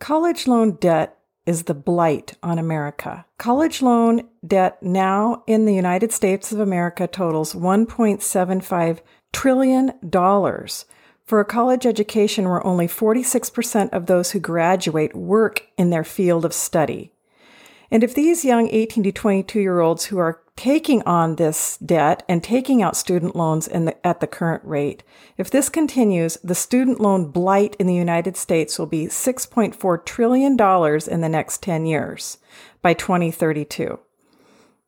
College loan debt is the blight on America. College loan debt now in the United States of America totals $1.75 trillion for a college education where only 46% of those who graduate work in their field of study. And if these young 18 to 22 year olds who are taking on this debt and taking out student loans the, at the current rate. If this continues, the student loan blight in the United States will be $6.4 trillion in the next 10 years by 2032.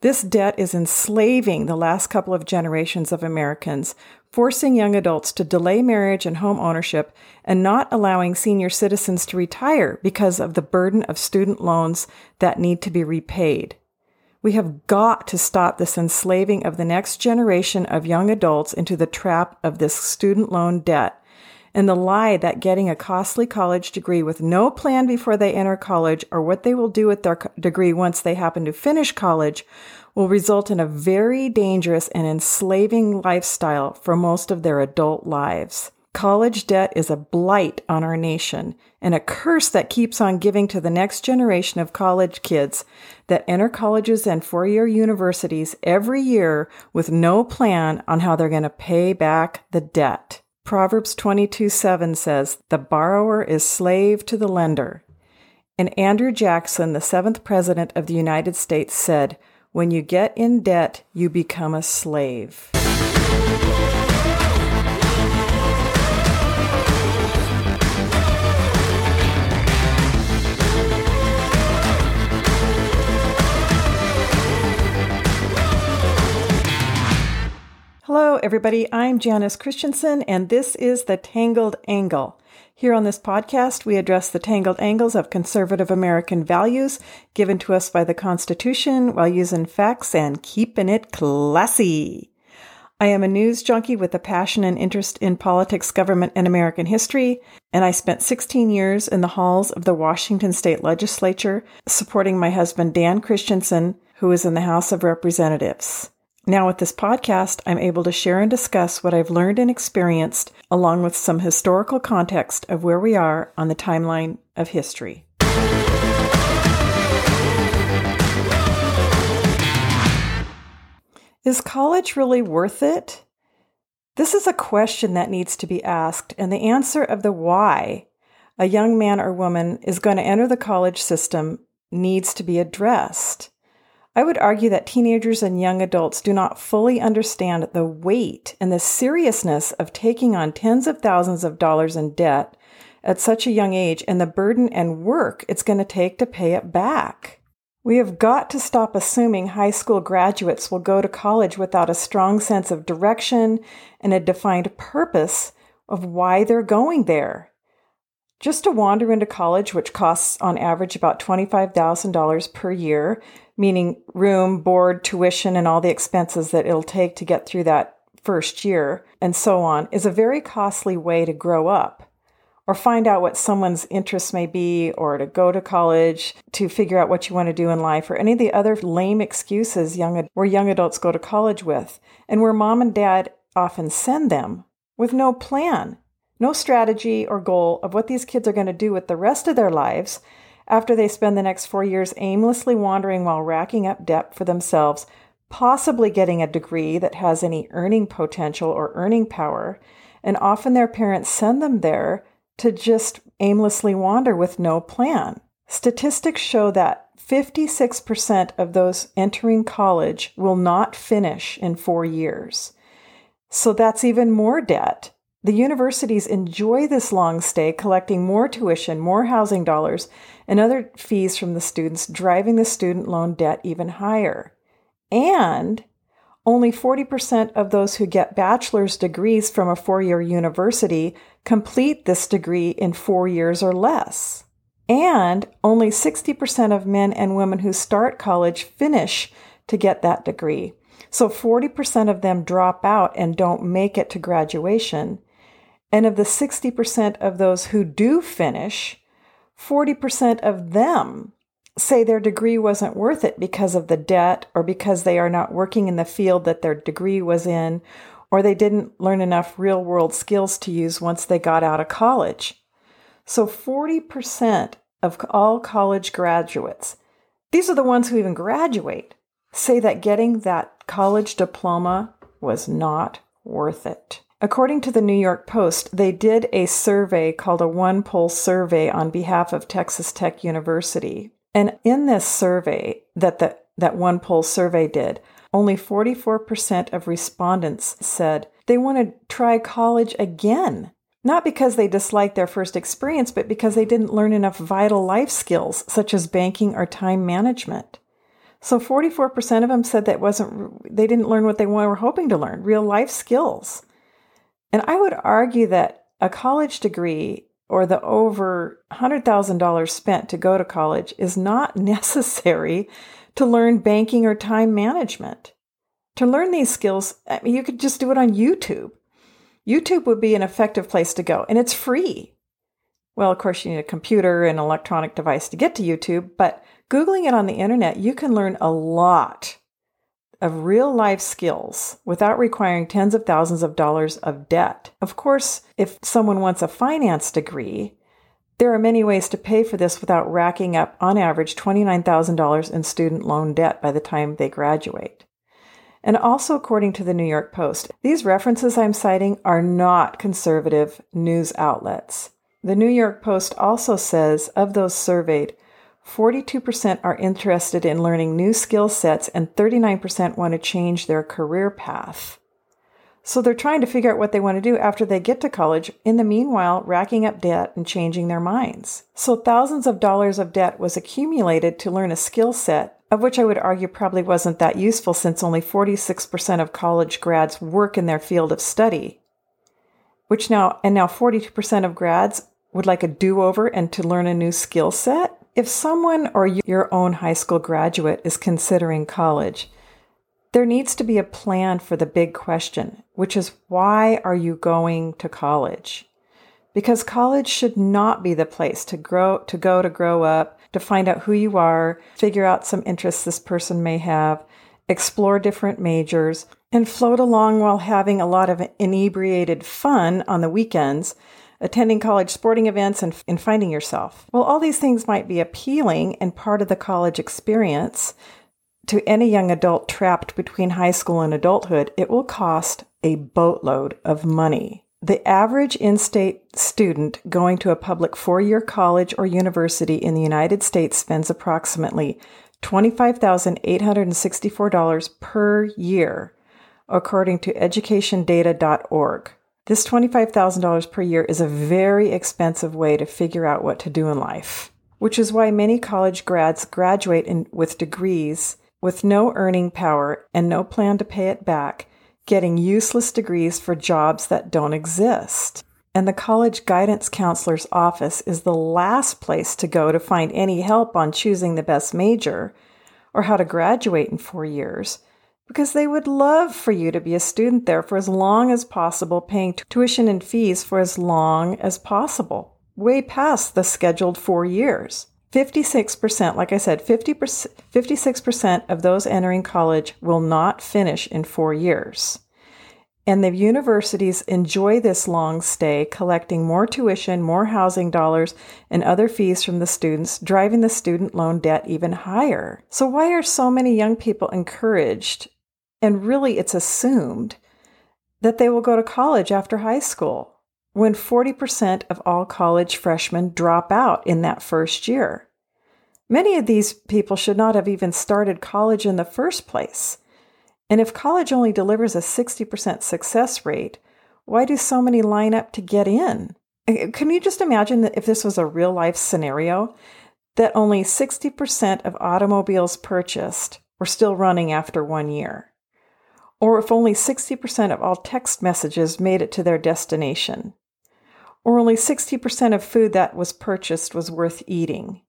This debt is enslaving the last couple of generations of Americans, forcing young adults to delay marriage and home ownership and not allowing senior citizens to retire because of the burden of student loans that need to be repaid. We have got to stop this enslaving of the next generation of young adults into the trap of this student loan debt and the lie that getting a costly college degree with no plan before they enter college or what they will do with their degree once they happen to finish college will result in a very dangerous and enslaving lifestyle for most of their adult lives. College debt is a blight on our nation and a curse that keeps on giving to the next generation of college kids that enter colleges and four year universities every year with no plan on how they're going to pay back the debt. Proverbs 22 7 says, The borrower is slave to the lender. And Andrew Jackson, the seventh president of the United States, said, When you get in debt, you become a slave. Everybody. I'm Janice Christensen, and this is The Tangled Angle. Here on this podcast, we address the tangled angles of conservative American values given to us by the Constitution while using facts and keeping it classy. I am a news junkie with a passion and interest in politics, government, and American history, and I spent 16 years in the halls of the Washington State Legislature supporting my husband Dan Christensen, who is in the House of Representatives. Now, with this podcast, I'm able to share and discuss what I've learned and experienced, along with some historical context of where we are on the timeline of history. Is college really worth it? This is a question that needs to be asked, and the answer of the why a young man or woman is going to enter the college system needs to be addressed. I would argue that teenagers and young adults do not fully understand the weight and the seriousness of taking on tens of thousands of dollars in debt at such a young age and the burden and work it's going to take to pay it back. We have got to stop assuming high school graduates will go to college without a strong sense of direction and a defined purpose of why they're going there. Just to wander into college, which costs on average about $25,000 per year, meaning room, board, tuition, and all the expenses that it'll take to get through that first year, and so on, is a very costly way to grow up or find out what someone's interests may be, or to go to college to figure out what you want to do in life, or any of the other lame excuses young where young adults go to college with, and where mom and dad often send them with no plan, no strategy or goal of what these kids are going to do with the rest of their lives after they spend the next four years aimlessly wandering while racking up debt for themselves, possibly getting a degree that has any earning potential or earning power. And often their parents send them there to just aimlessly wander with no plan. Statistics show that 56% of those entering college will not finish in four years. So that's even more debt. The universities enjoy this long stay, collecting more tuition, more housing dollars, and other fees from the students, driving the student loan debt even higher. And only 40% of those who get bachelor's degrees from a four year university complete this degree in four years or less. And only 60% of men and women who start college finish to get that degree. So 40% of them drop out and don't make it to graduation. And of the 60% of those who do finish, 40% of them say their degree wasn't worth it because of the debt or because they are not working in the field that their degree was in or they didn't learn enough real world skills to use once they got out of college. So 40% of all college graduates, these are the ones who even graduate, say that getting that college diploma was not worth it. According to the New York Post, they did a survey called a OnePoll survey on behalf of Texas Tech University. And in this survey that the, that OnePoll survey did, only 44% of respondents said they want to try college again. Not because they disliked their first experience, but because they didn't learn enough vital life skills, such as banking or time management. So 44% of them said that wasn't, they didn't learn what they were hoping to learn, real life skills. And I would argue that a college degree or the over $100,000 spent to go to college is not necessary to learn banking or time management. To learn these skills, I mean, you could just do it on YouTube. YouTube would be an effective place to go, and it's free. Well, of course, you need a computer and electronic device to get to YouTube, but Googling it on the internet, you can learn a lot of real life skills without requiring tens of thousands of dollars of debt. Of course, if someone wants a finance degree, there are many ways to pay for this without racking up, on average, $29,000 in student loan debt by the time they graduate. And also, according to the New York Post, these references I'm citing are not conservative news outlets. The New York Post also says of those surveyed, 42% are interested in learning new skill sets, and 39% want to change their career path. So they're trying to figure out what they want to do after they get to college, in the meanwhile, racking up debt and changing their minds. So thousands of dollars of debt was accumulated to learn a skill set, of which I would argue probably wasn't that useful since only 46% of college grads work in their field of study. Which now, and now 42% of grads would like a do over and to learn a new skill set? If someone or your own high school graduate is considering college, there needs to be a plan for the big question, which is why are you going to college? Because college should not be the place to grow to go to grow up, to find out who you are, figure out some interests this person may have, explore different majors, and float along while having a lot of inebriated fun on the weekends attending college sporting events, and, and finding yourself. Well, all these things might be appealing and part of the college experience. To any young adult trapped between high school and adulthood, it will cost a boatload of money. The average in state student going to a public four year college or university in the United States spends approximately $25,864 per year, according to educationdata.org. This $25,000 per year is a very expensive way to figure out what to do in life, which is why many college grads graduate in, with degrees with no earning power and no plan to pay it back, getting useless degrees for jobs that don't exist. And the college guidance counselor's office is the last place to go to find any help on choosing the best major or how to graduate in four years because they would love for you to be a student there for as long as possible, paying tuition and fees for as long as possible, way past the scheduled four years. 56%, like I said, 50%, 56% of those entering college will not finish in four years. And the universities enjoy this long stay, collecting more tuition, more housing dollars, and other fees from the students, driving the student loan debt even higher. So, why are so many young people encouraged and really, it's assumed that they will go to college after high school when 40% of all college freshmen drop out in that first year. Many of these people should not have even started college in the first place. And if college only delivers a 60% success rate, why do so many line up to get in? Uh, can you just imagine that if this was a real life scenario, that only 60% of automobiles purchased were still running after one year? Or if only 60% of all text messages made it to their destination, or only 60% of food that was purchased was worth eating,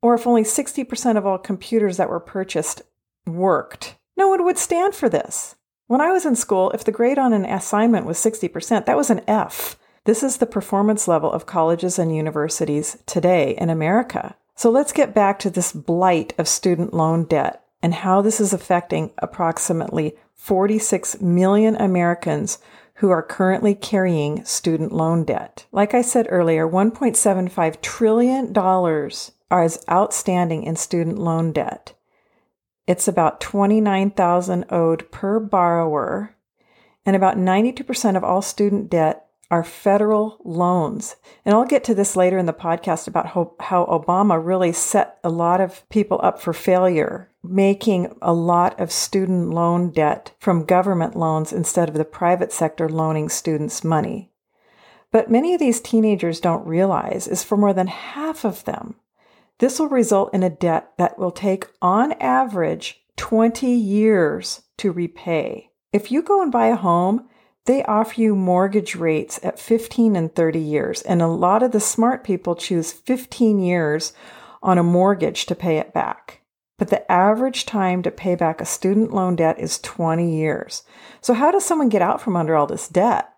or if only 60% of all computers that were purchased worked. No one would stand for this. When I was in school, if the grade on an assignment was 60%, that was an F. This is the performance level of colleges and universities today in America. So let's get back to this blight of student loan debt and how this is affecting approximately 46 million Americans who are currently carrying student loan debt. Like I said earlier, $1.75 trillion is outstanding in student loan debt. It's about 29,000 owed per borrower, and about 92% of all student debt are federal loans. And I'll get to this later in the podcast about how, how, Obama really set a lot of people up for failure, making a lot of student loan debt from government loans instead of the private sector loaning students money. But many of these teenagers don't realize is for more than half of them, this will result in a debt that will take on average 20 years to repay. If you go and buy a home, they offer you mortgage rates at 15 and 30 years. And a lot of the smart people choose 15 years on a mortgage to pay it back. But the average time to pay back a student loan debt is 20 years. So, how does someone get out from under all this debt?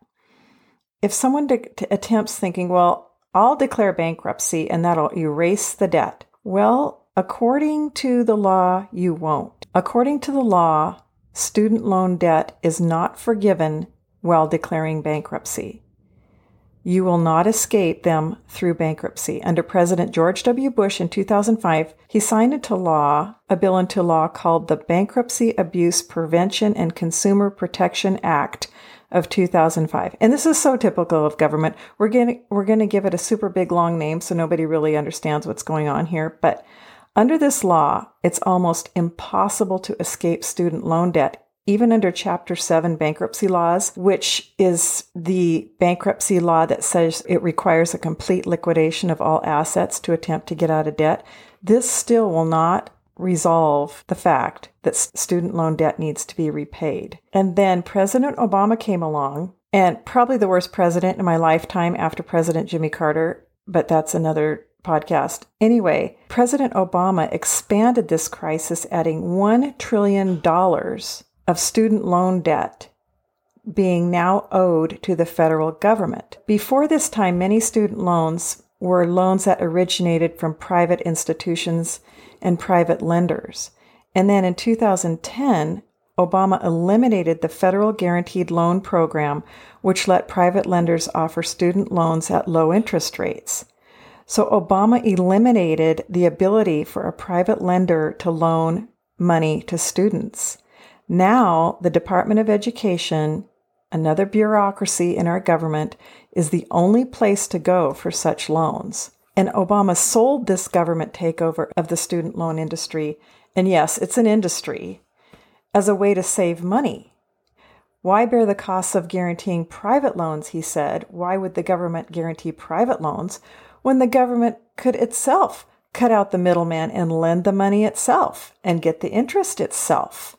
If someone de- attempts thinking, well, I'll declare bankruptcy and that'll erase the debt. Well, according to the law, you won't. According to the law, student loan debt is not forgiven while declaring bankruptcy. You will not escape them through bankruptcy. Under President George W. Bush in 2005, he signed into law a bill into law called the Bankruptcy Abuse Prevention and Consumer Protection Act of 2005. And this is so typical of government. We're going we're going to give it a super big long name so nobody really understands what's going on here, but under this law, it's almost impossible to escape student loan debt even under Chapter 7 bankruptcy laws, which is the bankruptcy law that says it requires a complete liquidation of all assets to attempt to get out of debt, this still will not resolve the fact that student loan debt needs to be repaid. And then President Obama came along, and probably the worst president in my lifetime after President Jimmy Carter, but that's another podcast. Anyway, President Obama expanded this crisis, adding $1 trillion of student loan debt being now owed to the federal government. Before this time, many student loans were loans that originated from private institutions and private lenders. And then in 2010, Obama eliminated the federal guaranteed loan program, which let private lenders offer student loans at low interest rates. So Obama eliminated the ability for a private lender to loan money to students. Now, the Department of Education, another bureaucracy in our government, is the only place to go for such loans. And Obama sold this government takeover of the student loan industry, and yes, it's an industry, as a way to save money. Why bear the costs of guaranteeing private loans, he said. Why would the government guarantee private loans when the government could itself cut out the middleman and lend the money itself and get the interest itself?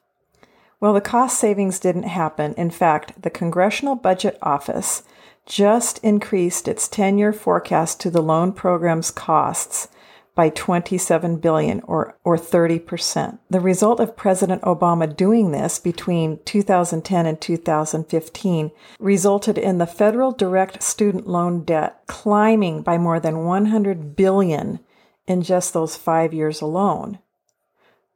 Well, the cost savings didn't happen. In fact, the Congressional Budget Office just increased its 10-year forecast to the loan program's costs by 27 billion or or 30%. The result of President Obama doing this between 2010 and 2015 resulted in the federal direct student loan debt climbing by more than 100 billion in just those 5 years alone.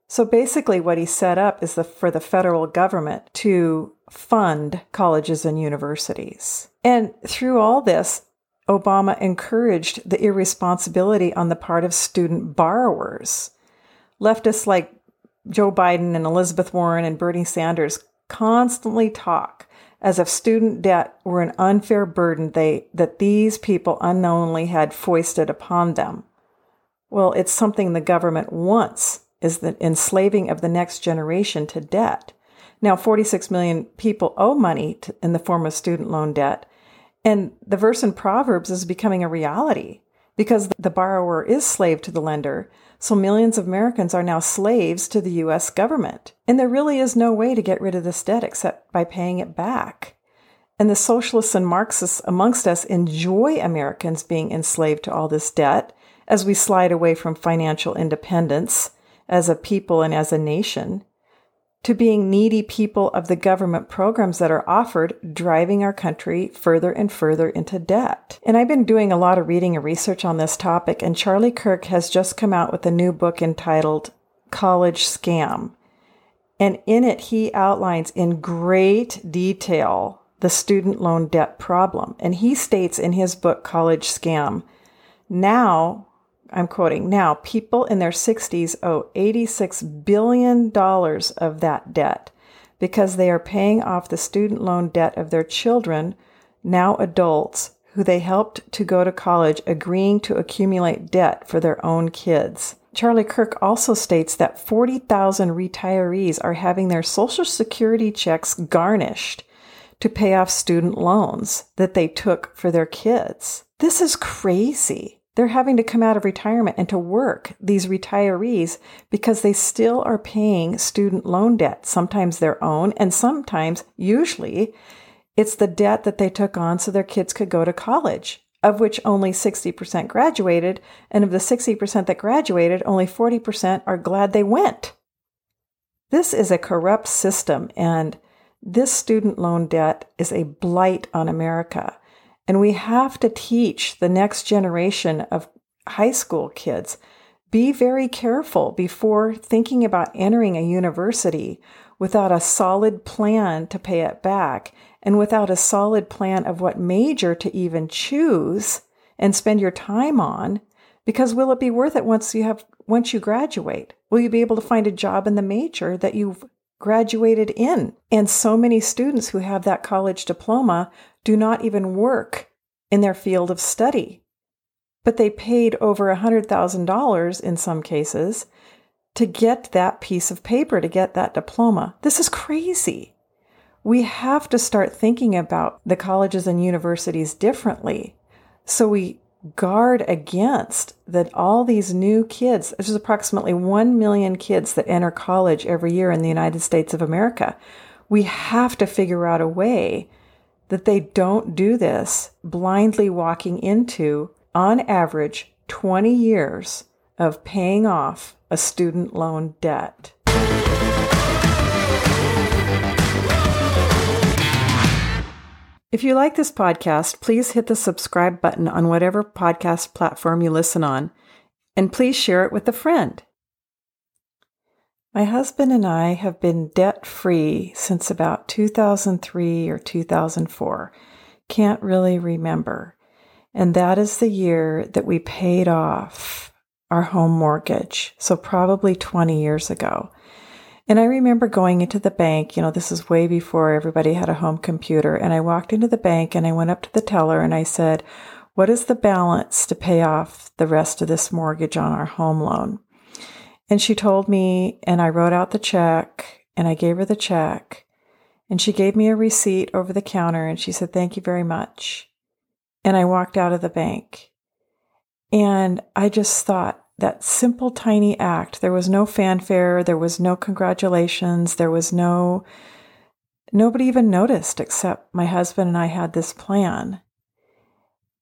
So basically, what he set up is the, for the federal government to fund colleges and universities. And through all this, Obama encouraged the irresponsibility on the part of student borrowers. Leftists like Joe Biden and Elizabeth Warren and Bernie Sanders constantly talk as if student debt were an unfair burden they, that these people unknowingly had foisted upon them. Well, it's something the government wants is the enslaving of the next generation to debt. Now, 46 million people owe money to, in the form of student loan debt. And the verse in Proverbs is becoming a reality because the borrower is slave to the lender. So millions of Americans are now slaves to the US government. And there really is no way to get rid of this debt except by paying it back. And the socialists and Marxists amongst us enjoy Americans being enslaved to all this debt as we slide away from financial independence as a people and as a nation to being needy people of the government programs that are offered, driving our country further and further into debt. And I've been doing a lot of reading and research on this topic, and Charlie Kirk has just come out with a new book entitled College Scam. And in it, he outlines in great detail the student loan debt problem. And he states in his book, College Scam, now, I'm quoting, now people in their 60s owe $86 billion of that debt because they are paying off the student loan debt of their children, now adults, who they helped to go to college, agreeing to accumulate debt for their own kids. Charlie Kirk also states that 40,000 retirees are having their Social Security checks garnished to pay off student loans that they took for their kids. This is crazy. They're having to come out of retirement and to work, these retirees, because they still are paying student loan debt, sometimes their own, and sometimes, usually, it's the debt that they took on so their kids could go to college, of which only 60% graduated. And of the 60% that graduated, only 40% are glad they went. This is a corrupt system, and this student loan debt is a blight on America. And we have to teach the next generation of high school kids be very careful before thinking about entering a university without a solid plan to pay it back and without a solid plan of what major to even choose and spend your time on because will it be worth it once you have once you graduate will you be able to find a job in the major that you've graduated in. And so many students who have that college diploma do not even work in their field of study. But they paid over a $100,000 in some cases to get that piece of paper, to get that diploma. This is crazy. We have to start thinking about the colleges and universities differently. So we guard against that all these new kids, there's approximately 1 million kids that enter college every year in the United States of America. We have to figure out a way that they don't do this blindly walking into, on average, 20 years of paying off a student loan debt. If you like this podcast, please hit the subscribe button on whatever podcast platform you listen on, and please share it with a friend. My husband and I have been debt free since about 2003 or 2004. Can't really remember. And that is the year that we paid off our home mortgage. So, probably 20 years ago. And I remember going into the bank, you know, this is way before everybody had a home computer. And I walked into the bank and I went up to the teller and I said, What is the balance to pay off the rest of this mortgage on our home loan? And she told me, and I wrote out the check and I gave her the check. And she gave me a receipt over the counter and she said, Thank you very much. And I walked out of the bank. And I just thought, that simple, tiny act. There was no fanfare, there was no congratulations, there was no, nobody even noticed except my husband and I had this plan.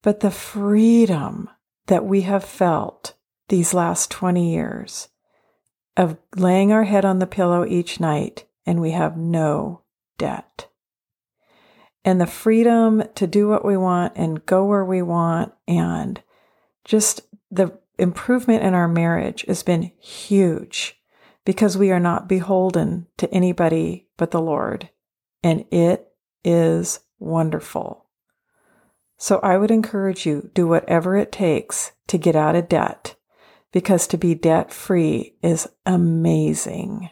But the freedom that we have felt these last 20 years of laying our head on the pillow each night and we have no debt. And the freedom to do what we want and go where we want and just the improvement in our marriage has been huge because we are not beholden to anybody but the Lord. And it is wonderful. So I would encourage you do whatever it takes to get out of debt because to be debt free is amazing.